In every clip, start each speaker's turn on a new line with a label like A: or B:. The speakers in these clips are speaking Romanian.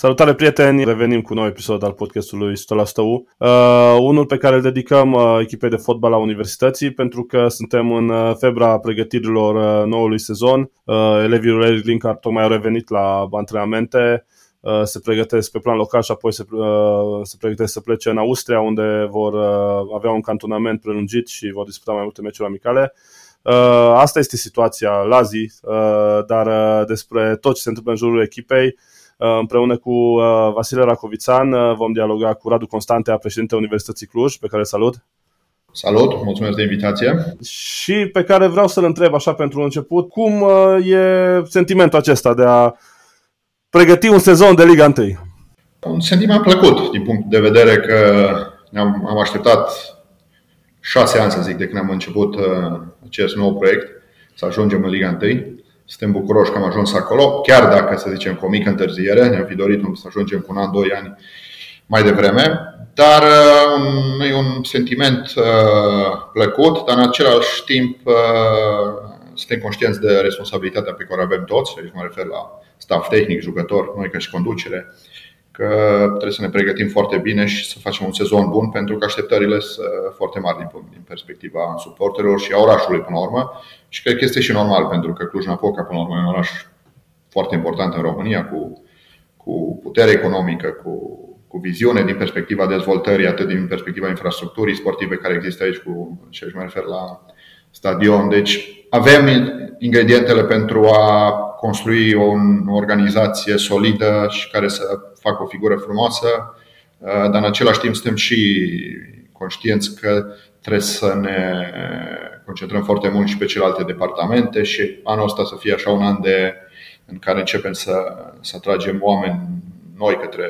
A: Salutare prieteni, revenim cu nou episod al podcastului 100% U. Uh, unul pe care îl dedicăm uh, echipei de fotbal a universității pentru că suntem în uh, febra pregătirilor uh, noului sezon. Uh, elevii Eric Linkar tocmai au revenit la antrenamente, uh, se pregătesc pe plan local și apoi se, uh, se pregătesc să plece în Austria unde vor uh, avea un cantonament prelungit și vor disputa mai multe meciuri amicale. Uh, asta este situația la zi, uh, dar uh, despre tot ce se întâmplă în jurul echipei Uh, împreună cu uh, Vasile Racovițan uh, vom dialoga cu Radu Constantea, președinte Universității Cluj, pe care salut.
B: Salut, mulțumesc de invitație.
A: Și pe care vreau să-l întreb așa pentru început, cum e sentimentul acesta de a pregăti un sezon de Liga 1?
B: Un sentiment plăcut, din punct de vedere că am, am așteptat șase ani, să zic, de când am început acest nou proiect, să ajungem în Liga 1 suntem bucuroși că am ajuns acolo, chiar dacă, să zicem, cu o mică întârziere, ne-am fi dorit să ajungem cu un an, doi ani mai devreme, dar uh, un, e un sentiment uh, plăcut, dar în același timp uh, suntem conștienți de responsabilitatea pe care o avem toți, aici mă refer la staff tehnic, jucător, noi ca și conducere, că trebuie să ne pregătim foarte bine și să facem un sezon bun pentru că așteptările sunt foarte mari din, din perspectiva suporterilor și a orașului până la urmă și cred că este și normal pentru că Cluj-Napoca până la urmă e un oraș foarte important în România cu, cu putere economică, cu, cu viziune din perspectiva dezvoltării, atât din perspectiva infrastructurii sportive care există aici, cu, și aici mă refer la stadion. Deci avem ingredientele pentru a construi o organizație solidă și care să facă o figură frumoasă, dar în același timp suntem și conștienți că trebuie să ne concentrăm foarte mult și pe celelalte departamente și anul ăsta să fie așa un an de, în care începem să, să atragem oameni noi către,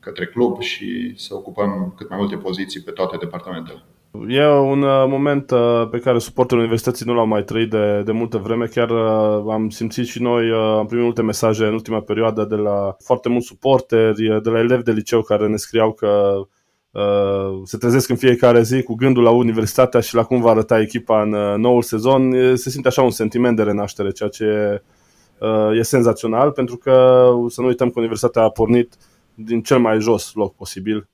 B: către club și să ocupăm cât mai multe poziții pe toate departamentele.
A: E un uh, moment uh, pe care suportul universității nu l-au mai trăit de, de multă vreme. Chiar uh, am simțit și noi, am primit multe mesaje în ultima perioadă de la foarte mulți suporteri, de la elevi de liceu care ne scriau că se trezesc în fiecare zi cu gândul la universitatea și la cum va arăta echipa în noul sezon. Se simte așa un sentiment de renaștere, ceea ce e, e senzațional, pentru că să nu uităm că universitatea a pornit din cel mai jos loc posibil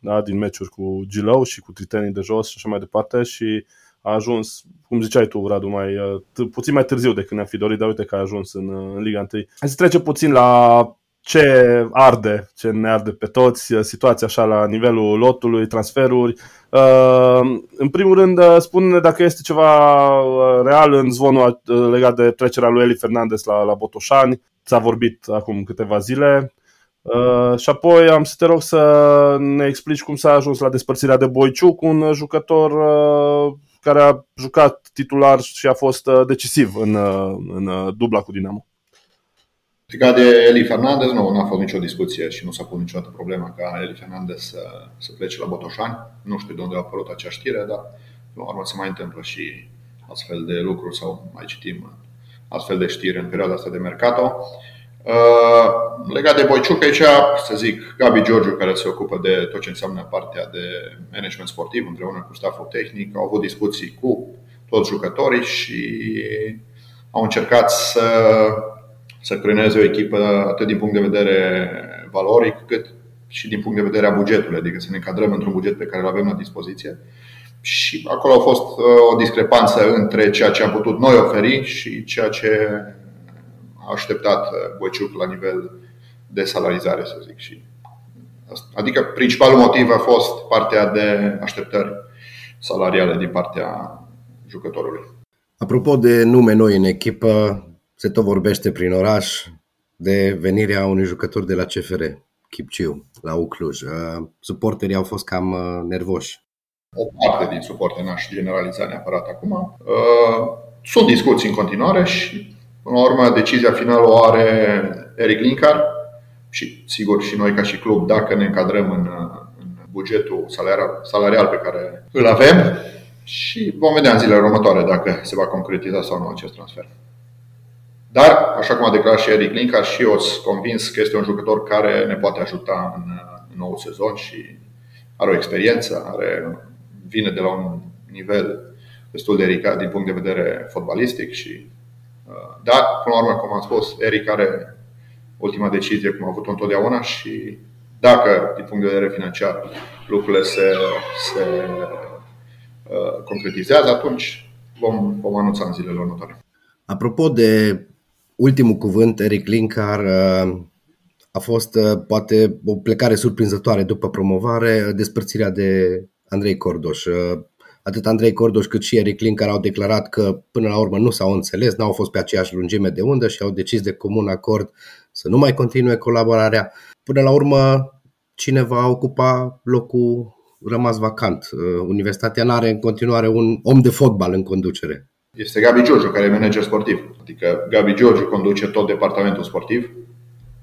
A: da, din meciuri cu Gilău și cu Tritenii de jos și așa mai departe și a ajuns, cum ziceai tu, Radu, mai, uh, puțin mai târziu decât ne-am fi dorit, dar uite că a ajuns în, uh, în Liga 1. Hai să trecem puțin la ce arde, ce ne arde pe toți, uh, situația așa la nivelul lotului, transferuri. În primul rând, spune dacă este ceva real în zvonul legat de trecerea lui Eli Fernandez la, la Botoșani. S-a vorbit acum câteva zile. Uh, și apoi am să te rog să ne explici cum s-a ajuns la despărțirea de Boiciuc, un jucător uh, care a jucat titular și a fost uh, decisiv în, uh, în uh, dubla cu Dinamo.
B: Legat de Eli Fernandez, nu, nu a fost nicio discuție și nu s-a pus niciodată problema ca Eli Fernandez să, să plece la Botoșani. Nu știu de unde a apărut acea știre, dar la urmă se mai întâmplă și astfel de lucruri sau mai citim astfel de știri în perioada asta de mercato. Uh, legat de Boiciuc, aici, să zic, Gabi Georgiu, care se ocupă de tot ce înseamnă partea de management sportiv împreună cu stafful tehnic, au avut discuții cu toți jucătorii și au încercat să, să creioneze o echipă atât din punct de vedere valoric, cât și din punct de vedere a bugetului, adică să ne cadrăm într-un buget pe care îl avem la dispoziție. Și acolo a fost uh, o discrepanță între ceea ce am putut noi oferi și ceea ce așteptat uh, Băciuc la nivel de salarizare, să zic. Și adică principalul motiv a fost partea de așteptări salariale din partea jucătorului.
C: Apropo de nume noi în echipă, se tot vorbește prin oraș de venirea unui jucător de la CFR, Chipciu, la Ucluj. Uh, suporterii au fost cam uh, nervoși.
B: O parte din suporteri, n-aș generaliza neapărat acum. Sunt discuții în continuare și Până la urmă, decizia finală o are Eric Linkar și, sigur, și noi ca și club, dacă ne încadrăm în, în bugetul salarial, salarial pe care îl avem și vom vedea în zilele următoare dacă se va concretiza sau nu acest transfer. Dar, așa cum a declarat și Eric Linkar, și eu sunt convins că este un jucător care ne poate ajuta în, în nou sezon și are o experiență, are, vine de la un nivel destul de ridicat din punct de vedere fotbalistic și Uh, dar, până la urmă, cum am spus, Eric are ultima decizie cum a avut întotdeauna și dacă, din punct de vedere financiar, lucrurile se, se uh, concretizează, atunci vom, vom anunța în zilele următoare.
C: Apropo de ultimul cuvânt, Eric Linkar uh, a fost uh, poate o plecare surprinzătoare după promovare, despărțirea de Andrei Cordoș. Uh, atât Andrei Cordoș cât și Eric Linkar au declarat că până la urmă nu s-au înțeles, n-au fost pe aceeași lungime de undă și au decis de comun acord să nu mai continue colaborarea. Până la urmă, cine va ocupa locul rămas vacant? Universitatea nu are în continuare un om de fotbal în conducere
B: este Gabi Giorgio, care e manager sportiv. Adică Gabi Giorgio conduce tot departamentul sportiv,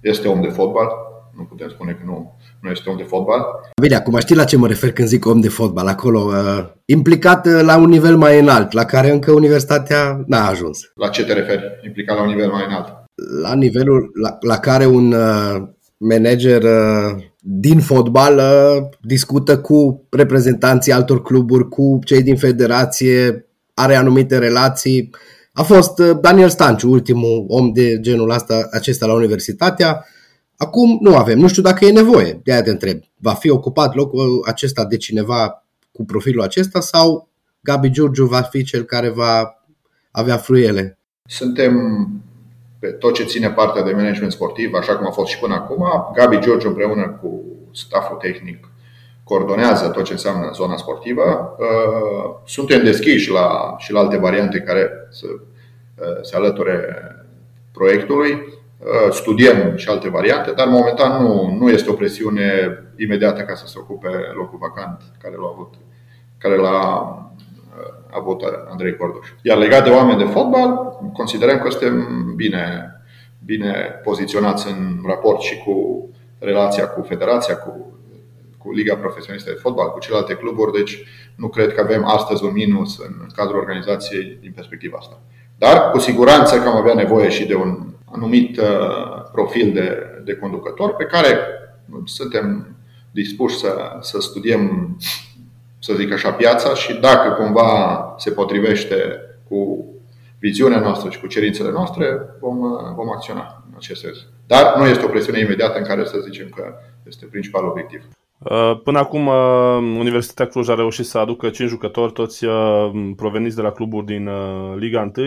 B: este om de fotbal, nu putem spune că nu, nu este om de fotbal.
C: Bine, acum știi la ce mă refer când zic om de fotbal, acolo uh, implicat uh, la un nivel mai înalt, la care încă universitatea n-a ajuns.
B: La ce te referi, implicat la un nivel mai înalt?
C: La nivelul la, la care un uh, manager uh, din fotbal uh, discută cu reprezentanții altor cluburi, cu cei din federație, are anumite relații. A fost uh, Daniel Stanciu, ultimul om de genul asta, acesta la universitatea. Acum nu avem, nu știu dacă e nevoie, de aia te întreb. Va fi ocupat locul acesta de cineva cu profilul acesta sau Gabi Giurgiu va fi cel care va avea fruiele?
B: Suntem pe tot ce ține partea de management sportiv, așa cum a fost și până acum. Gabi Giurgiu împreună cu stafful tehnic coordonează tot ce înseamnă zona sportivă. Uh, suntem deschiși la, și la alte variante care să uh, se alăture proiectului. Uh, studiem și alte variante, dar momentan nu, nu este o presiune imediată ca să se ocupe locul vacant care l-a avut, care l-a avut Andrei Cordoș. Iar legat de oameni de fotbal, considerăm că suntem bine, bine poziționați în raport și cu relația cu federația, cu cu Liga Profesionistă de Fotbal, cu celelalte cluburi, deci nu cred că avem astăzi un minus în cadrul organizației din perspectiva asta. Dar cu siguranță că am avea nevoie și de un anumit uh, profil de, de conducător pe care suntem dispuși să, să studiem, să zic așa, piața și dacă cumva se potrivește cu viziunea noastră și cu cerințele noastre, vom, uh, vom acționa în acest sens. Dar nu este o presiune imediată în care să zicem că este principalul obiectiv.
A: Uh, până acum, uh, Universitatea Cluj a reușit să aducă 5 jucători, toți uh, proveniți de la cluburi din Liga 1.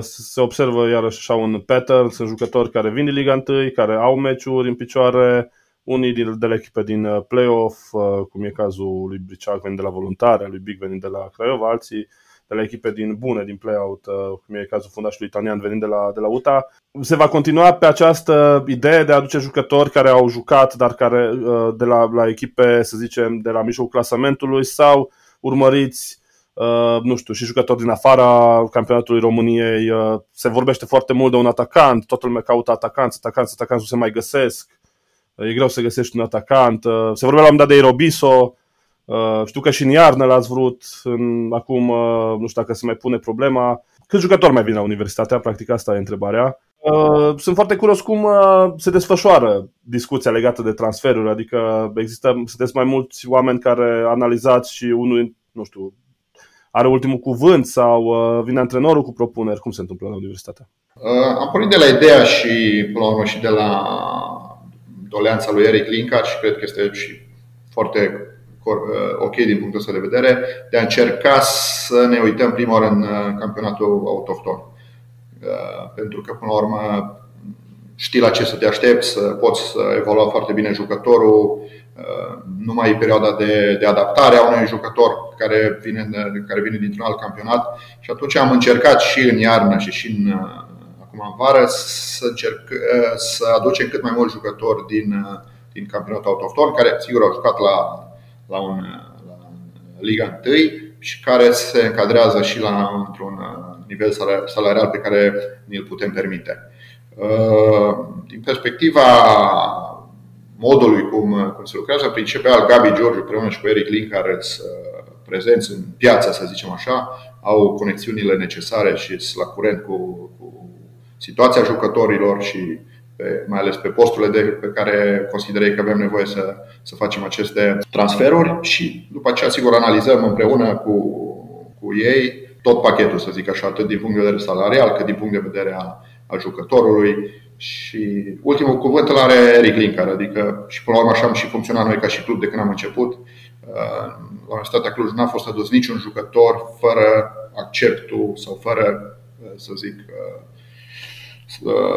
A: Se observă iarăși așa un pattern, sunt jucători care vin din Liga 1, care au meciuri în picioare, unii de la echipe din play-off, cum e cazul lui Briceac venind de la Voluntare, lui Big venind de la Craiova, alții de la echipe din bune, din play-out, uh, cum e cazul fundașului italian venind de la, de la UTA. Se va continua pe această idee de a aduce jucători care au jucat, dar care uh, de la, la echipe, să zicem, de la mijlocul clasamentului sau urmăriți Uh, nu știu, și jucători din afara campionatului României. Uh, se vorbește foarte mult de un atacant, toată lumea caută atacanți, atacanți, atacanți nu se mai găsesc. Uh, e greu să găsești un atacant. Uh, se vorbea la un dat de Irobiso, Uh, știu că și în iarnă l-ați vrut, în, acum uh, nu știu dacă se mai pune problema. Câți jucători mai vin la universitatea? Practic asta e întrebarea. Uh, sunt foarte curios cum uh, se desfășoară discuția legată de transferuri, adică există, sunteți mai mulți oameni care analizați și unul, nu știu, are ultimul cuvânt sau uh, vine antrenorul cu propuneri? Cum se întâmplă la universitate?
B: Uh, am pornit de la ideea și, până la urmă, și de la doleanța lui Eric Linkar și cred că este și foarte Uh, ok din punctul ăsta de vedere, de a încerca să ne uităm prima oară în uh, campionatul autohton. Uh, pentru că, până la urmă, știi la ce să te aștepți, să poți să evalua foarte bine jucătorul, numai perioada de, de adaptare a unui jucător care vine, care vine dintr-un alt campionat. Și atunci am încercat și în iarnă și și în, acum în vară să, încerc, să aducem cât mai mulți jucători din, din campionatul autohton, care sigur au jucat la la, un, la Liga 1 și care se încadrează și la, într-un uh, nivel salarial pe care ni-l putem permite. Uh, din perspectiva modului cum, cum se lucrează, principial Gabi George împreună și cu Eric Lin, care sunt uh, prezenți în piață, să zicem așa, au conexiunile necesare și sunt la curent cu, cu situația jucătorilor și pe, mai ales pe posturile de, pe care considerei că avem nevoie să, să facem aceste transferuri și după aceea, sigur, analizăm împreună cu, cu ei tot pachetul, să zic așa, atât din punct de vedere salarial, cât din punct de vedere a, al jucătorului și ultimul cuvânt îl are Eric Linkar, adică și până la urmă așa am și funcționat noi ca și club de când am început. Uh, la Universitatea Cluj n-a fost adus niciun jucător fără acceptul sau fără, uh, să zic,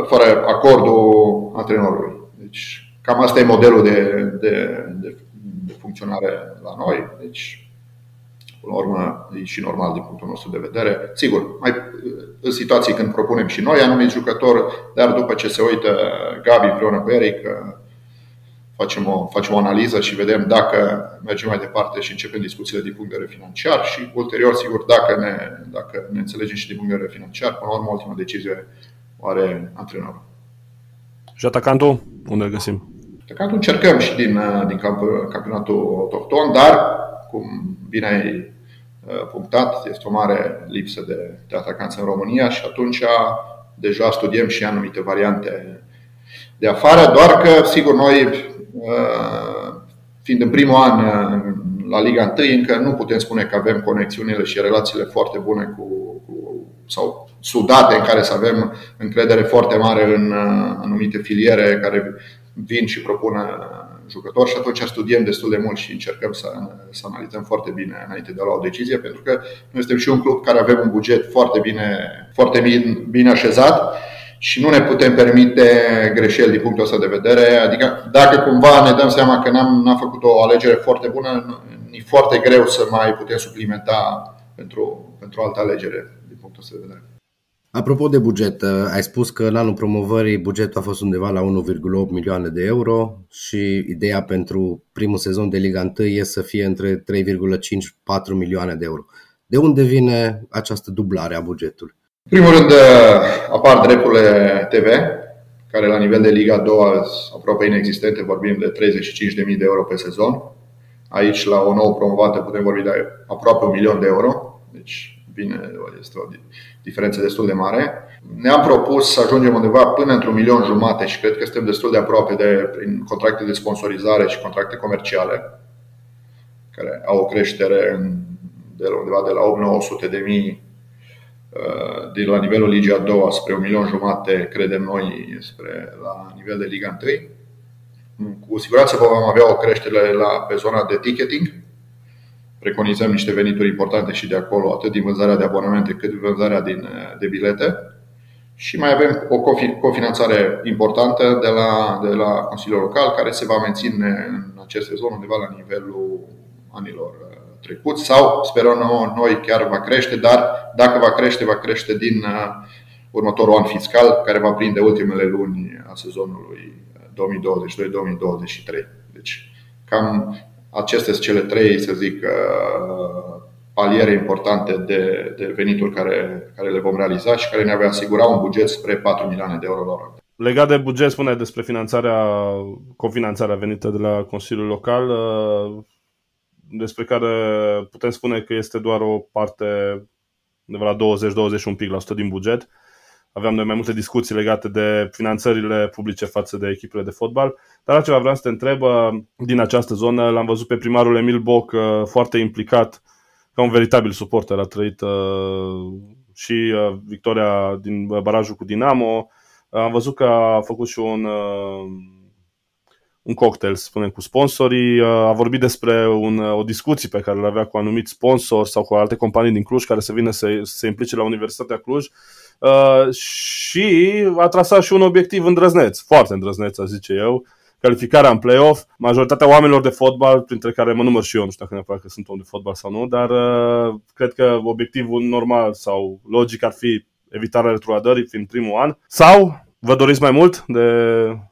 B: fără acordul antrenorului. Deci cam asta e modelul de, de, de, de funcționare la noi. Deci Până la urmă, e și normal din punctul nostru de vedere. Sigur, mai în situații când propunem și noi anumit jucători, dar după ce se uită Gabi împreună cu Eric, facem o, facem o analiză și vedem dacă mergem mai departe și începem discuțiile din punct de vedere financiar și ulterior, sigur, dacă ne, dacă ne înțelegem și din punct de vedere financiar, până la urmă, ultima decizie o are antrenorul.
A: Și atacantul, unde îl găsim?
B: Atacantul încercăm și din, din campionatul autohton, dar, cum bine ai Uh, punctat, este o mare lipsă de, de atacanți în România și atunci deja studiem și anumite variante de afară, doar că, sigur, noi, uh, fiind în primul an la Liga 1, încă nu putem spune că avem conexiunile și relațiile foarte bune cu, cu sau sudate în care să avem încredere foarte mare în uh, anumite filiere care vin și propun jucători și atunci studiem destul de mult și încercăm să, să analizăm foarte bine înainte de a lua o decizie, pentru că noi suntem și un club care avem un buget foarte bine, foarte bine, bine așezat și nu ne putem permite greșeli din punctul ăsta de vedere. Adică dacă cumva ne dăm seama că n-am, n-am făcut o alegere foarte bună, e foarte greu să mai putem suplimenta pentru, pentru altă alegere din punctul ăsta de vedere.
C: Apropo de buget, uh, ai spus că în anul promovării bugetul a fost undeva la 1,8 milioane de euro și ideea pentru primul sezon de Liga 1 e să fie între 3,5-4 milioane de euro. De unde vine această dublare a bugetului?
B: În primul rând uh, apar drepturile TV, care la nivel de Liga 2 sunt aproape inexistente, vorbim de 35.000 de euro pe sezon. Aici, la o nouă promovată, putem vorbi de aproape un milion de euro. Deci bine, este o diferență destul de mare. Ne-am propus să ajungem undeva până într-un milion jumate și cred că suntem destul de aproape de, prin contracte de sponsorizare și contracte comerciale, care au o creștere de undeva de la 8-900 de mii uh, de la nivelul Ligii a doua spre un milion jumate, credem noi, spre la nivel de Liga 1. Cu siguranță vom avea o creștere la, pe zona de ticketing, preconizăm niște venituri importante și de acolo, atât din vânzarea de abonamente cât din vânzarea din, de bilete. Și mai avem o cofinanțare importantă de la, de la Consiliul Local, care se va menține în acest sezon undeva la nivelul anilor uh, trecuți sau sperăm noi chiar va crește, dar dacă va crește, va crește din uh, următorul an fiscal, care va prinde ultimele luni a sezonului 2022-2023. Uh, deci cam Acestea sunt cele trei, să zic, uh, paliere importante de, de venituri care, care le vom realiza și care ne va asigura un buget spre 4 milioane de euro la oră.
A: Legat de buget, spune despre finanțarea, cofinanțarea venită de la Consiliul Local, uh, despre care putem spune că este doar o parte de la 20-21 pic la 100 din buget aveam noi mai multe discuții legate de finanțările publice față de echipele de fotbal. Dar altceva vreau să te întreb, uh, din această zonă, l-am văzut pe primarul Emil Boc uh, foarte implicat, ca un veritabil suporter, a trăit uh, și victoria din barajul cu Dinamo. Am văzut că a făcut și un un cocktail, să spunem, cu sponsorii. A vorbit despre un, o discuție pe care le avea cu anumit sponsor sau cu alte companii din Cluj care să vină să se implice la Universitatea Cluj Uh, și a trasat și un obiectiv îndrăzneț, foarte îndrăzneț, a zice eu, calificarea în play-off. Majoritatea oamenilor de fotbal, printre care mă număr și eu, nu știu dacă neapărat că sunt om de fotbal sau nu, dar uh, cred că obiectivul normal sau logic ar fi evitarea retrogradării, fiind primul an. Sau vă doriți mai mult de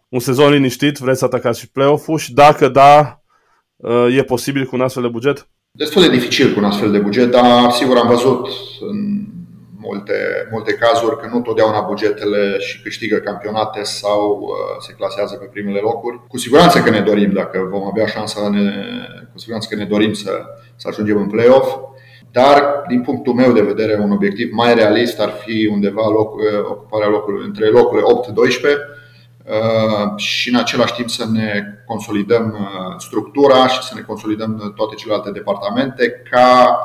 A: un sezon liniștit, vreți să atacați și play-off-ul și dacă da, uh, e posibil cu un astfel de buget?
B: Destul de dificil cu un astfel de buget, dar sigur am văzut în multe, multe cazuri că nu totdeauna bugetele și câștigă campionate sau uh, se clasează pe primele locuri. Cu siguranță că ne dorim, dacă vom avea șansa, ne, cu siguranță că ne dorim să, să ajungem în play-off. Dar, din punctul meu de vedere, un obiectiv mai realist ar fi undeva loc, uh, ocuparea locului între locurile 8-12 uh, și în același timp să ne consolidăm structura și să ne consolidăm toate celelalte departamente ca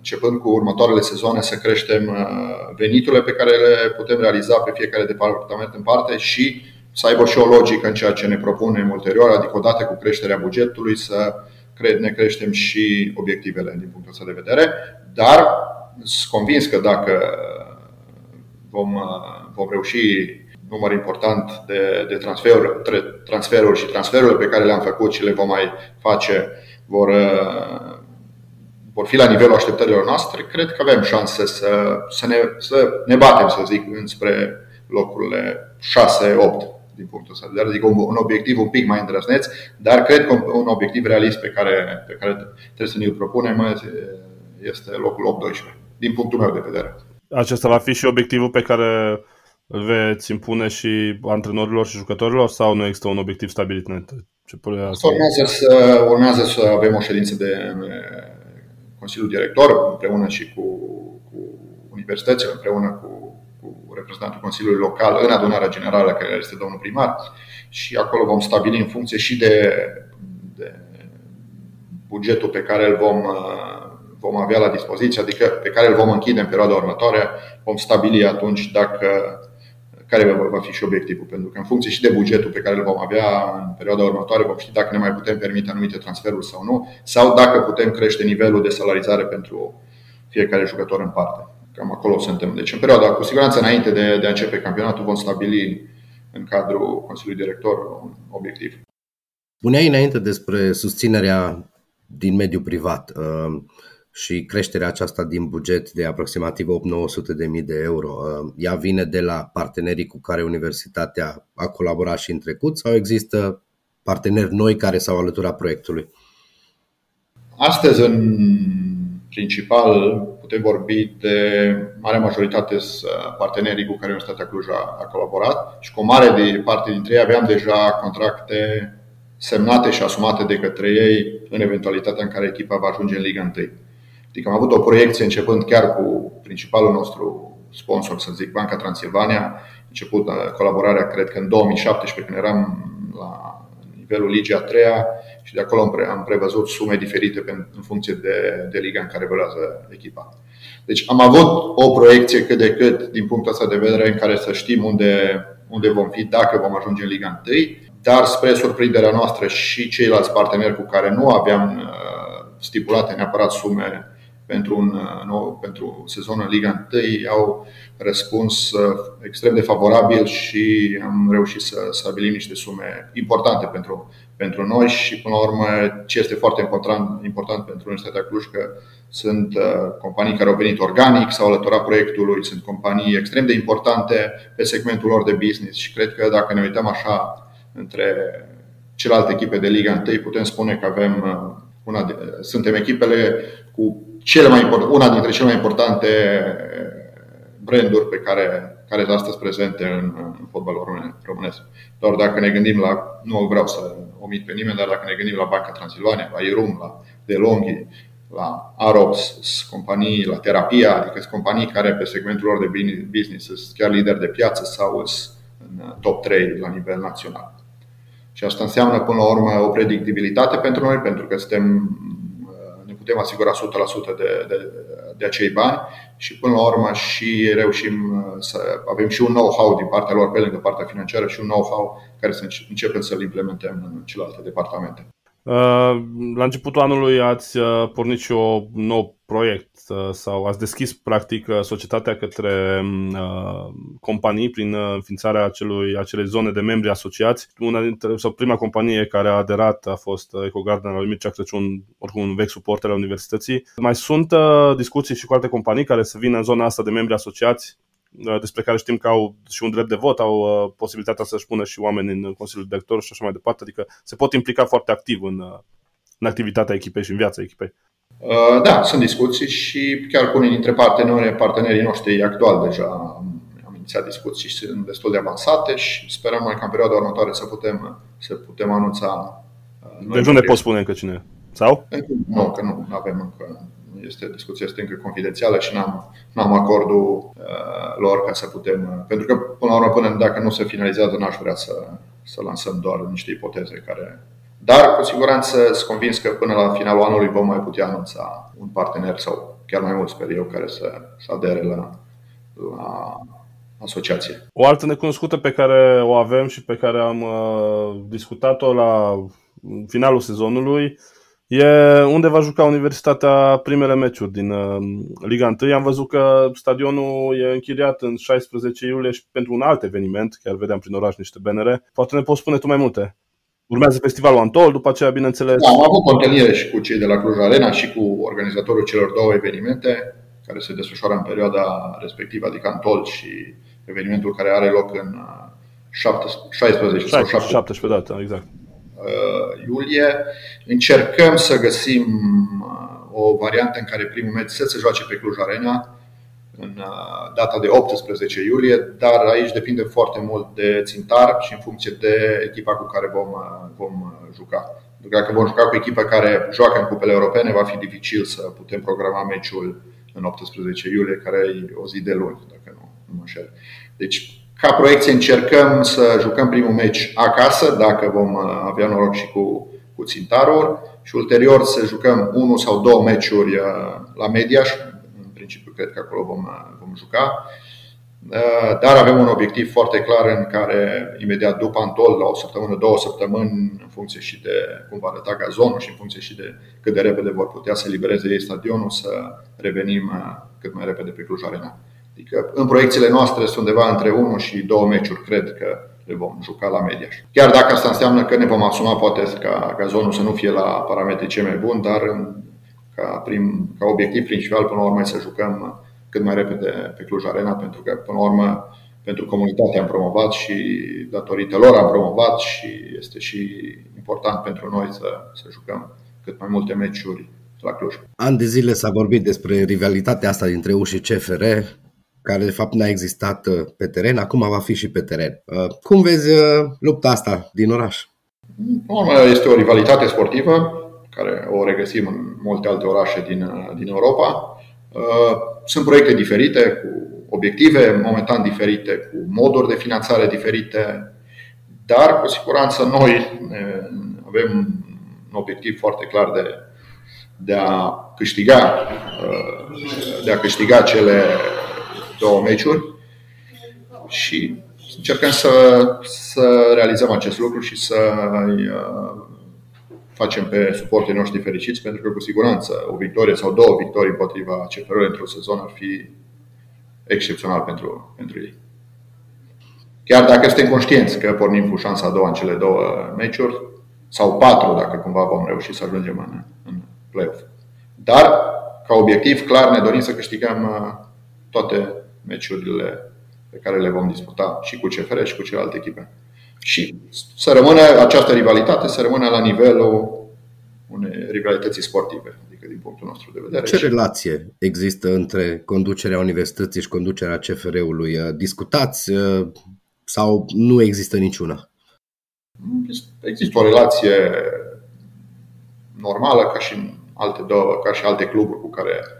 B: începând cu următoarele sezoane, să creștem veniturile pe care le putem realiza pe fiecare departament în parte și să aibă și o logică în ceea ce ne propunem ulterior, adică odată cu creșterea bugetului să ne creștem și obiectivele din punctul ăsta de vedere, dar sunt convins că dacă vom, vom reuși număr important de, de transferuri, transferuri și transferurile pe care le-am făcut și le vom mai face vor, vor fi la nivelul așteptărilor noastre, cred că avem șanse să, să, ne, să ne batem, să zic, înspre locurile 6-8 din punctul ăsta de vedere, adică un, un obiectiv un pic mai îndrăzneț, dar cred că un obiectiv realist pe care, pe care trebuie să ne-l propunem este locul 8-12, din punctul meu de vedere.
A: Acesta va fi și obiectivul pe care îl veți impune și antrenorilor și jucătorilor sau nu există un obiectiv stabilit înainte?
B: Ce urmează, să, urmează să avem o ședință de Consiliul Director împreună și cu, cu universitățile, împreună cu cu reprezentantul Consiliului Local în adunarea generală, care este domnul primar, și acolo vom stabili în funcție și de, de bugetul pe care îl vom, vom avea la dispoziție, adică pe care îl vom închide în perioada următoare, vom stabili atunci dacă care va fi și obiectivul. Pentru că în funcție și de bugetul pe care îl vom avea în perioada următoare, vom ști dacă ne mai putem permite anumite transferuri sau nu, sau dacă putem crește nivelul de salarizare pentru fiecare jucător în parte. Cam acolo suntem. Deci, în perioada, cu siguranță, înainte de, de a începe campionatul, vom stabili în cadrul Consiliului Director un obiectiv.
C: Spuneai înainte despre susținerea din mediul privat uh, și creșterea aceasta din buget de aproximativ 8-900 de mii de euro. Uh, ea vine de la partenerii cu care universitatea a colaborat și în trecut sau există parteneri noi care s-au alăturat proiectului?
B: Astăzi, în principal, putem vorbi de marea majoritate partenerii cu care Universitatea Cluj a, colaborat și cu o mare de parte dintre ei aveam deja contracte semnate și asumate de către ei în eventualitatea în care echipa va ajunge în Liga 1. Adică am avut o proiecție începând chiar cu principalul nostru sponsor, să zic, Banca Transilvania, început uh, colaborarea, cred că în 2017, când eram la nivelul Ligia a treia, și de acolo am prevăzut sume diferite în funcție de, de liga în care evoluează echipa. Deci am avut o proiecție cât de cât din punctul ăsta de vedere în care să știm unde, unde vom fi dacă vom ajunge în Liga 1, dar spre surprinderea noastră și ceilalți parteneri cu care nu aveam uh, stipulate neapărat sume pentru, un uh, nou, pentru sezonul în Liga 1 au răspuns uh, extrem de favorabil și am reușit să stabilim niște sume importante pentru, pentru noi și până la urmă ce este foarte important, important pentru Universitatea Cluj că sunt uh, companii care au venit organic, s-au alăturat proiectului, sunt companii extrem de importante pe segmentul lor de business și cred că dacă ne uităm așa între celelalte echipe de Liga 1, putem spune că avem una de, suntem echipele cu cele mai import, una dintre cele mai importante branduri pe care, care sunt astăzi prezente în, în fotbalul românesc. Doar dacă ne gândim la, nu vreau să omit pe nimeni, dar dacă ne gândim la Banca Transilvania, la Irum, la DeLonghi, la Arops, companii, la Terapia, adică sunt companii care pe segmentul lor de business sunt chiar lideri de piață sau sunt în top 3 la nivel național. Și asta înseamnă până la urmă o predictibilitate pentru noi, pentru că suntem putem asigura 100% de, de, de acei bani și până la urmă și reușim uh, să avem și un know-how din partea lor pe lângă partea financiară și un know-how care să începem să-l implementăm în celelalte departamente.
A: Uh, la începutul anului ați uh, pornit și un nou proiect uh, sau ați deschis practic societatea către companii prin înființarea acelui, acelei zone de membri asociați. Una dintre, sau prima companie care a aderat a fost EcoGarden al lui Mircea Crăciun, oricum un vechi suporter al universității. Mai sunt discuții și cu alte companii care să vină în zona asta de membri asociați Uh, despre care știm că au și un drept de vot, au uh, posibilitatea să-și pună și oameni în Consiliul Director și așa mai departe, adică se pot implica foarte activ în, uh, în activitatea echipei și în viața echipei.
B: Da, sunt discuții și chiar cu unii dintre partenerii, partenerii noștri actual deja am inițiat discuții și sunt destul de avansate și sperăm mai ca în perioada următoare să putem, să putem anunța.
A: Deci nu ne poți spune încă cine? Sau?
B: Nu, că nu avem încă este, discuția este încă confidențială și n-am, n-am acordul uh, lor ca să putem. Uh, pentru că, până la urmă, până dacă nu se finalizează, n-aș vrea să, să lansăm doar niște ipoteze care. Dar, cu siguranță, sunt convins că până la finalul anului vom mai putea anunța un partener sau chiar mai mult, sper eu, care să, să adere la, la asociație.
A: O altă necunoscută pe care o avem și pe care am uh, discutat-o la finalul sezonului e unde va juca Universitatea primele meciuri din uh, Liga 1. Am văzut că stadionul e închiriat în 16 iulie și pentru un alt eveniment, chiar vedeam prin oraș niște benere. Poate ne poți spune tu mai multe. Urmează festivalul Antol, după aceea, bineînțeles.
B: Da, am avut o întâlnire și cu cei de la Cluj Arena și cu organizatorul celor două evenimente care se desfășoară în perioada respectivă, adică Antol și evenimentul care are loc în 16 sau 17,
A: 17 data, exact.
B: Uh, iulie. Încercăm să găsim uh, o variantă în care primul meci să se joace pe Cluj Arena în uh, data de 18 iulie, dar aici depinde foarte mult de țintar și în funcție de echipa cu care vom, vom juca. Dacă vom juca cu echipa care joacă în cupele europene, va fi dificil să putem programa meciul în 18 iulie, care e o zi de luni, dacă nu, nu mă înșel. Deci, ca proiecție încercăm să jucăm primul meci acasă, dacă vom uh, avea noroc și cu, cu țintarul, și ulterior să jucăm unul sau două meciuri uh, la Mediaș. În principiu, cred că acolo vom, uh, vom juca. Dar avem un obiectiv foarte clar în care, imediat după Antol, la o săptămână, două săptămâni, în funcție și de cum va arăta gazonul și în funcție și de cât de repede vor putea să libereze ei stadionul, să revenim cât mai repede pe Cluj Arena. Adică în proiecțiile noastre sunt undeva între 1 și 2 meciuri, cred că le vom juca la Mediaș. Chiar dacă asta înseamnă că ne vom asuma poate ca gazonul să nu fie la parametri cei mai buni, dar ca, prim, ca obiectiv principal până la urmă să jucăm cât mai repede pe Cluj Arena, pentru că până la urmă pentru comunitate am promovat și datorită lor am promovat și este și important pentru noi să, să jucăm cât mai multe meciuri la Cluj.
C: An de zile s-a vorbit despre rivalitatea asta dintre U și CFR care de fapt n-a existat uh, pe teren, acum va fi și pe teren. Uh, cum vezi uh, lupta asta din oraș?
B: Este o rivalitate sportivă care o regăsim în multe alte orașe din, din Europa. Sunt proiecte diferite, cu obiective momentan diferite, cu moduri de finanțare diferite, dar cu siguranță noi avem un obiectiv foarte clar de, de a câștiga de a câștiga cele două meciuri și încercăm să, să realizăm acest lucru și să uh, facem pe suportii noștri fericiți, pentru că cu siguranță o victorie sau două victorii împotriva CFR într-un sezon ar fi excepțional pentru, pentru ei. Chiar dacă suntem conștienți că pornim cu șansa a doua în cele două meciuri, sau patru dacă cumva vom reuși să ajungem în, în play-off. Dar, ca obiectiv clar, ne dorim să câștigăm uh, toate meciurile pe care le vom disputa și cu CFR și cu celelalte echipe. Și să rămână această rivalitate, să rămână la nivelul unei rivalității sportive, adică din punctul nostru de vedere.
C: Ce relație există între conducerea universității și conducerea CFR-ului? Discutați sau nu există niciuna?
B: Există o relație normală ca și alte două, ca și alte cluburi cu care, cu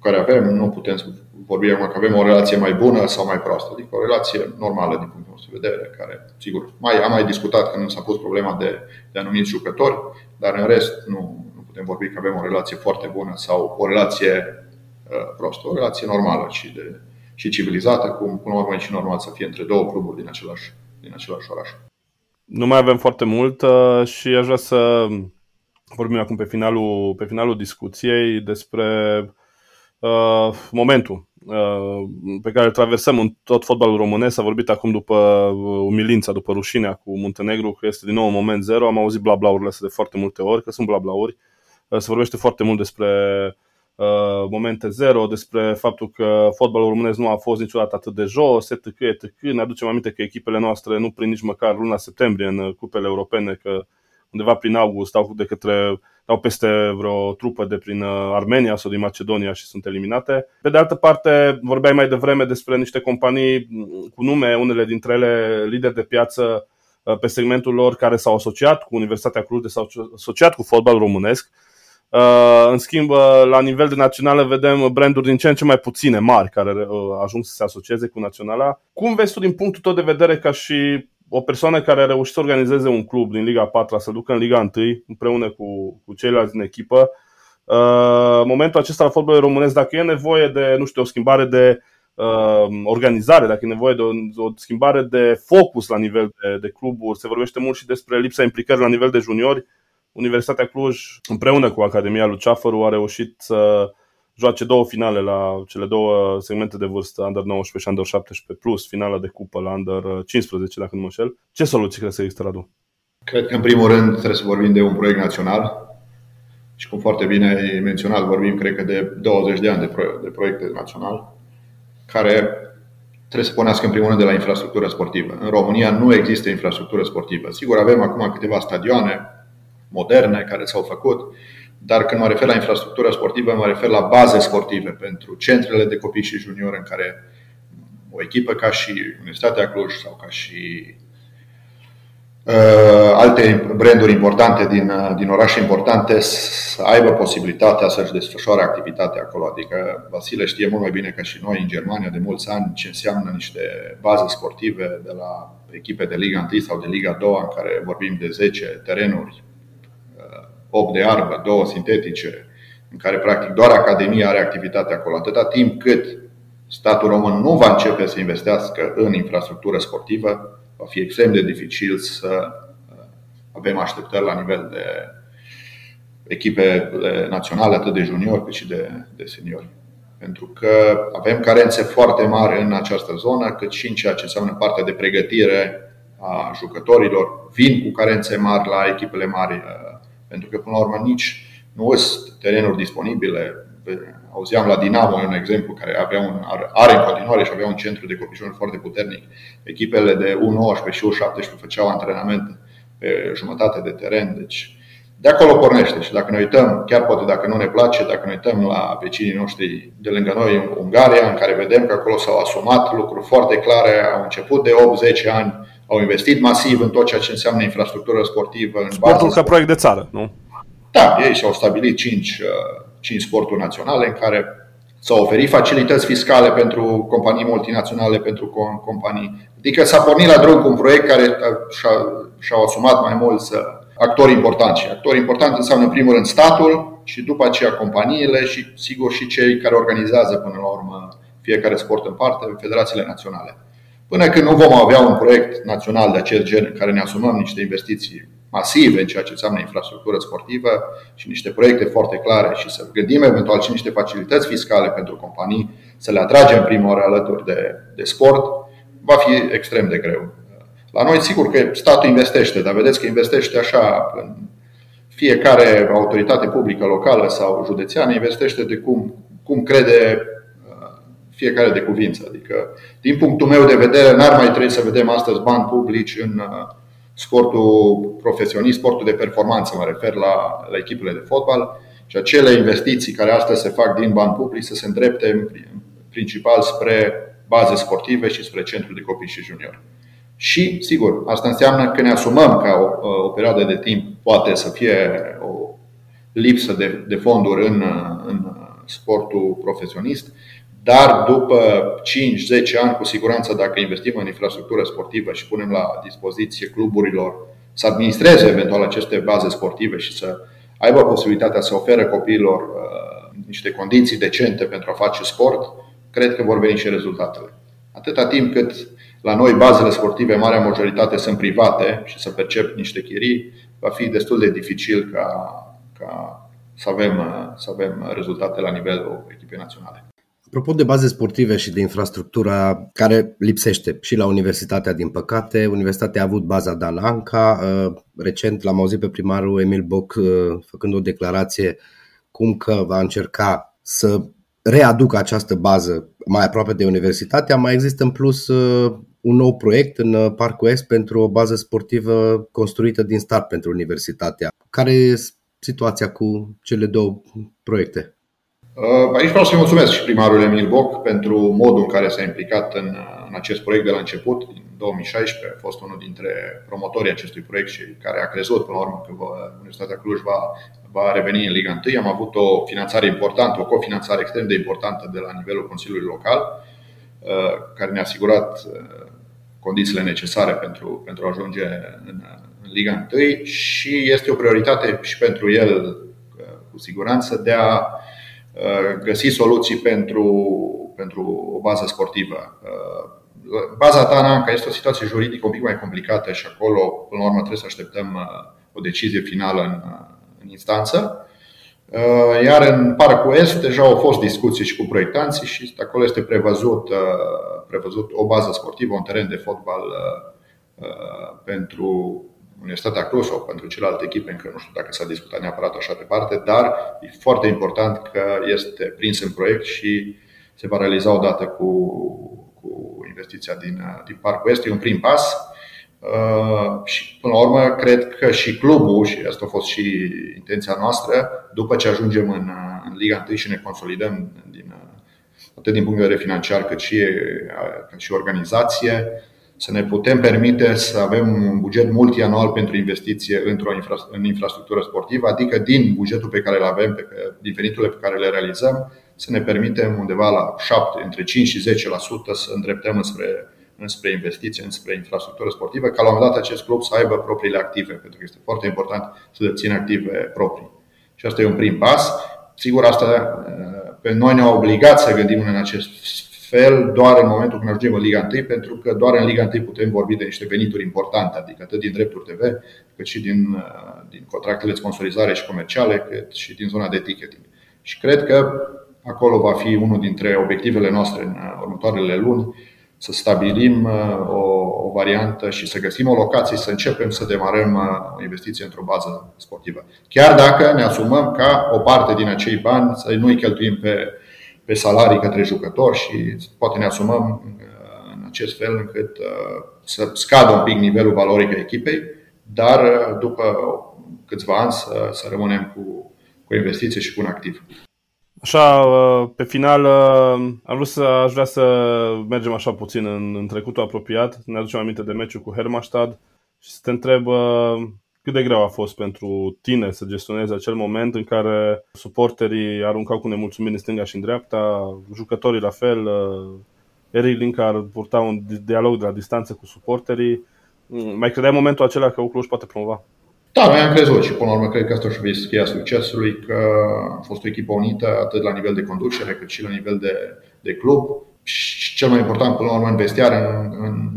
B: care avem. Nu putem să vorbim acum că avem o relație mai bună sau mai proastă, adică o relație normală din punctul nostru de vedere, care, sigur, mai, am mai discutat când s-a pus problema de, de anumiți jucători, dar în rest nu, nu putem vorbi că avem o relație foarte bună sau o relație uh, prostă, o relație normală și, de, și civilizată, cum până la urmă e și normal să fie între două cluburi din același, din același oraș.
A: Nu mai avem foarte mult uh, și aș vrea să vorbim acum pe finalul, pe finalul discuției despre uh, momentul Uh, pe care îl traversăm în tot fotbalul românesc. S-a vorbit acum după uh, umilința, după rușinea cu Muntenegru, că este din nou un moment zero. Am auzit blablaurile astea de foarte multe ori, că sunt blablauri. Uh, se vorbește foarte mult despre uh, momente zero, despre faptul că fotbalul românesc nu a fost niciodată atât de jos, etc. etc. Ne aducem aminte că echipele noastre nu prind nici măcar luna septembrie în cupele europene, că undeva prin august au de către au peste vreo trupă de prin uh, Armenia sau din Macedonia și sunt eliminate. Pe de altă parte, vorbeai mai devreme despre niște companii cu nume, unele dintre ele lideri de piață uh, pe segmentul lor care s-au asociat cu Universitatea Cluj, s-au asociat cu fotbal românesc. Uh, în schimb, la nivel de națională vedem branduri din ce în ce mai puține mari care ajung să se asocieze cu naționala. Cum vezi tu din punctul tău de vedere ca și o persoană care a reușit să organizeze un club din Liga 4 să ducă în Liga 1 împreună cu, cu ceilalți din echipă, uh, momentul acesta la fotbalul românesc, dacă e nevoie de, nu știu, o schimbare de uh, organizare, dacă e nevoie de o, o schimbare de focus la nivel de, de cluburi, se vorbește mult și despre lipsa implicării la nivel de juniori. Universitatea Cluj, împreună cu Academia lui Ceafăru, a reușit să joace două finale la cele două segmente de vârstă, Under 19 și Under 17, plus finala de cupă la Under 15, dacă nu mă înșel. Ce soluții crezi că există, Radu?
B: Cred că, în primul rând, trebuie să vorbim de un proiect național. Și cum foarte bine ai menționat, vorbim, cred că, de 20 de ani de, pro- de proiecte național, care trebuie să pornească, în primul rând, de la infrastructură sportivă. În România nu există infrastructură sportivă. Sigur, avem acum câteva stadioane moderne care s-au făcut, dar când mă refer la infrastructură sportivă, mă refer la baze sportive pentru centrele de copii și juniori în care o echipă ca și Universitatea Cluj sau ca și uh, alte branduri importante din, uh, din orașe importante să aibă posibilitatea să-și desfășoare activitatea acolo. Adică Vasile știe mult mai bine ca și noi în Germania de mulți ani ce înseamnă niște baze sportive de la echipe de Liga 1 sau de Liga 2 în care vorbim de 10 terenuri 8 de arbă, două sintetice, în care practic doar Academia are activitate acolo. Atâta timp cât statul român nu va începe să investească în infrastructură sportivă, va fi extrem de dificil să uh, avem așteptări la nivel de echipe naționale, atât de juniori cât și de, de seniori. Pentru că avem carențe foarte mari în această zonă, cât și în ceea ce înseamnă partea de pregătire a jucătorilor. Vin cu carențe mari la echipele mari uh, pentru că, până la urmă, nici nu sunt terenuri disponibile. Auzeam la Dinamo un exemplu care avea un, are în continuare și avea un centru de copii foarte puternic. Echipele de U19 și U17 făceau antrenamente pe jumătate de teren. Deci, de acolo pornește și dacă ne uităm, chiar poate dacă nu ne place, dacă ne uităm la vecinii noștri de lângă noi, în Ungaria, în care vedem că acolo s-au asumat lucruri foarte clare, au început de 8-10 ani au investit masiv în tot ceea ce înseamnă infrastructură sportivă. În
A: Sportul bază ca proiect de țară, nu?
B: Da, ei și-au stabilit 5, 5 uh, sporturi naționale în care s-au oferit facilități fiscale pentru companii multinaționale, pentru companii. Adică s-a pornit la drum cu un proiect care și-au asumat mai mulți uh, actori importanți. Și actori importanti înseamnă în primul rând statul și după aceea companiile și sigur și cei care organizează până la urmă fiecare sport în parte, federațiile naționale. Până când nu vom avea un proiect național de acest gen în care ne asumăm niște investiții masive în ceea ce înseamnă infrastructură sportivă și niște proiecte foarte clare și să gândim eventual și niște facilități fiscale pentru companii, să le atragem prima oară alături de, de sport, va fi extrem de greu. La noi, sigur că statul investește, dar vedeți că investește așa în fiecare autoritate publică locală sau județeană investește de cum, cum crede fiecare de cuvință. Adică, din punctul meu de vedere, n-ar mai trebui să vedem astăzi bani publici în uh, sportul profesionist, sportul de performanță, mă refer la, la echipele de fotbal, și acele investiții care astăzi se fac din bani publici să se îndrepte în principal spre baze sportive și spre centrul de copii și juniori. Și, sigur, asta înseamnă că ne asumăm ca o, uh, o perioadă de timp poate să fie o lipsă de, de fonduri în, uh, în sportul profesionist, dar după 5-10 ani, cu siguranță, dacă investim în infrastructură sportivă și punem la dispoziție cluburilor să administreze eventual aceste baze sportive și să aibă posibilitatea să ofere copiilor uh, niște condiții decente pentru a face sport, cred că vor veni și rezultatele. Atâta timp cât la noi bazele sportive, marea majoritate sunt private și să percep niște chirii, va fi destul de dificil ca, ca să, avem, să avem rezultate la nivelul echipei naționale.
C: Apropo de baze sportive și de infrastructura care lipsește și la universitatea, din păcate, universitatea a avut baza Dan Anca. Uh, recent l-am auzit pe primarul Emil Boc uh, făcând o declarație cum că va încerca să readucă această bază mai aproape de universitatea. Mai există în plus uh, un nou proiect în Parcul Est pentru o bază sportivă construită din start pentru universitatea. Care e situația cu cele două proiecte?
B: Uh, aici vreau să-i mulțumesc și primarul Emil Boc pentru modul în care s-a implicat în, în acest proiect de la început. În 2016 a fost unul dintre promotorii acestui proiect și care a crezut până la urmă că Universitatea Cluj va, va reveni în Liga 1. Am avut o finanțare importantă, o cofinanțare extrem de importantă de la nivelul Consiliului Local, uh, care ne-a asigurat uh, condițiile necesare pentru, pentru a ajunge în, în Liga 1 și este o prioritate și pentru el cu siguranță, de a găsi soluții pentru, pentru o bază sportivă. Baza Tananca este o situație juridică un pic mai complicată și acolo, până la urmă, trebuie să așteptăm o decizie finală în, în instanță. Uh, iar în Parcul Est deja au fost discuții și cu proiectanții și acolo este prevăzut, uh, prevăzut o bază sportivă, un teren de fotbal uh, pentru Universitatea Cluj sau pentru celelalte echipe, încă nu știu dacă s-a discutat neapărat așa departe, dar e foarte important că este prins în proiect și se va realiza odată cu, cu investiția din, din Parcul Est. E un prim pas Uh, și până la urmă, cred că și clubul, și asta a fost și intenția noastră, după ce ajungem în, uh, în Liga 1 și ne consolidăm din, uh, atât din punct de vedere financiar cât și, cât și organizație, să ne putem permite să avem un buget multianual pentru investiție într-o infra, în infrastructură sportivă, adică din bugetul pe care îl avem, pe, din veniturile pe care le realizăm, să ne permitem undeva la 7, între 5 și 10% să îndreptăm spre înspre investiții, înspre infrastructură sportivă, ca la un moment dat acest club să aibă propriile active, pentru că este foarte important să dețină active proprii. Și asta e un prim pas. Sigur, asta uh, pe noi ne-a obligat să gândim în acest fel doar în momentul când ajungem în Liga 1, pentru că doar în Liga 1 putem vorbi de niște venituri importante, adică atât din drepturi TV, cât și din, uh, din contractele de sponsorizare și comerciale, cât și din zona de ticketing. Și cred că acolo va fi unul dintre obiectivele noastre în uh, următoarele luni, să stabilim uh, o, o variantă și să găsim o locație, să începem să demarăm uh, o investiție într-o bază sportivă. Chiar dacă ne asumăm ca o parte din acei bani să nu-i cheltuim pe, pe salarii către jucători și poate ne asumăm uh, în acest fel încât să scadă un pic nivelul valoric a echipei, dar după câțiva ani să, să rămânem cu, cu investiție și cu un activ.
A: Așa, uh, pe final, uh, am vrut să aș vrea să mergem așa puțin în, în trecutul apropiat, ne aducem aminte de meciul cu Hermastad și să te întreb uh, cât de greu a fost pentru tine să gestionezi acel moment în care suporterii aruncau cu nemulțumiri în stânga și în dreapta, jucătorii la fel, Eric Linkar purta un dialog de la distanță cu suporterii. Mm, mai credeai momentul acela că Ucluș poate promova?
B: Da, noi am crezut și până la urmă cred că asta și fi cheia succesului, că a fost o echipă unită atât la nivel de conducere cât și la nivel de, de club. Și cel mai important până la urmă în vestiar în, în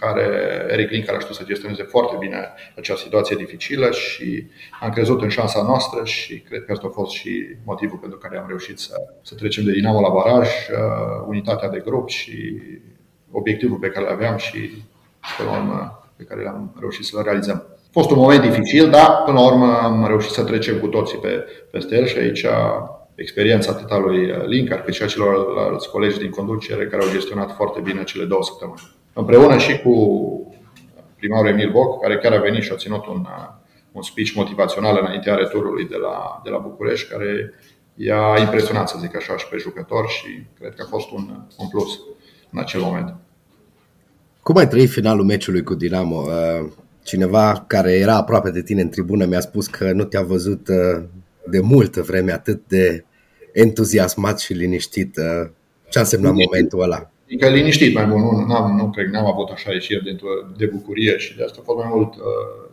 B: care Eric Link aș știut să gestioneze foarte bine acea situație dificilă și am crezut în șansa noastră și cred că asta a fost și motivul pentru care am reușit să, să trecem de Dinamo la baraj, uh, unitatea de grup și obiectivul pe care îl aveam și până la urmă pe care l-am reușit să-l realizăm. A fost un moment dificil, dar până la urmă am reușit să trecem cu toții pe, peste el și aici experiența atât a lui Linkar cât și a celorlalți colegi din conducere care au gestionat foarte bine cele două săptămâni. Împreună și cu primarul Emil Boc, care chiar a venit și a ținut un, un speech motivațional înaintea returului de la, de la București, care i-a impresionat, să zic așa, și pe jucători și cred că a fost un, un plus în acel moment.
C: Cum ai trăit finalul meciului cu Dinamo? Cineva care era aproape de tine în tribună mi-a spus că nu te-a văzut uh, de multă vreme atât de entuziasmat și liniștit. Uh, ce a însemnat momentul ăla?
B: Adică liniștit mai mult, nu, n-am, nu cred, n-am avut așa ieșiri de, de bucurie și de asta a fost mai mult uh,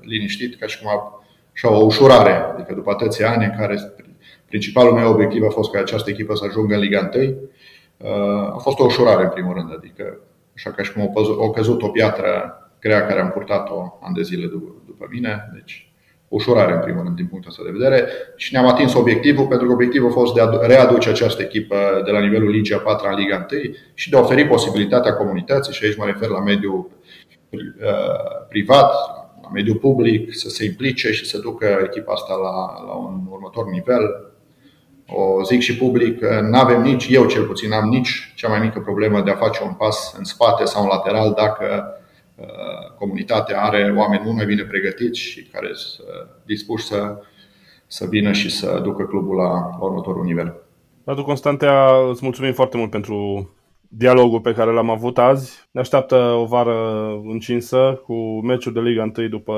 B: liniștit, ca și cum a, așa, o ușurare. Adică după atâția ani în care principalul meu obiectiv a fost ca această echipă să ajungă în Liga 1, uh, a fost o ușurare în primul rând, adică așa ca și cum a căzut o piatră grea care am purtat-o ani de zile după, după mine. Deci, ușurare în primul rând din punctul ăsta de vedere și ne-am atins obiectivul pentru că obiectivul a fost de a readuce această echipă de la nivelul Ligii a 4 în Liga 1 și de a oferi posibilitatea comunității și aici mă refer la mediul uh, privat, la mediul public, să se implice și să ducă echipa asta la, la un următor nivel. O zic și public, nu avem nici, eu cel puțin am nici cea mai mică problemă de a face un pas în spate sau în lateral dacă Uh, comunitatea are oameni mult mai bine pregătiți și care sunt dispuși să, să vină și să ducă clubul la, la următorul nivel.
A: Radu Constantea, îți mulțumim foarte mult pentru dialogul pe care l-am avut azi. Ne așteaptă o vară încinsă cu meciul de Liga 1 după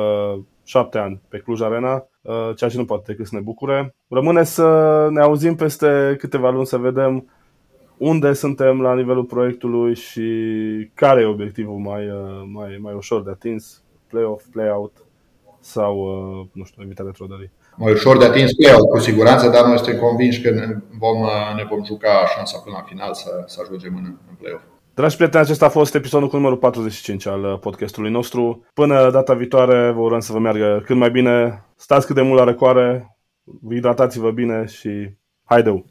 A: șapte ani pe Cluj Arena, uh, ceea ce nu poate decât să ne bucure. Rămâne să ne auzim peste câteva luni să vedem unde suntem la nivelul proiectului și care e obiectivul mai, uh, mai, mai ușor de atins, play-off, play-out. sau, uh, nu știu, evita retrogradării.
B: Mai ușor de atins play cu siguranță, dar noi suntem convinși că ne vom, ne vom juca șansa până la final să, să ajungem în, în play-off.
A: Dragi prieteni, acesta a fost episodul cu numărul 45 al podcastului nostru. Până data viitoare, vă urăm să vă meargă cât mai bine. Stați cât de mult la răcoare, hidratați-vă bine și haideu!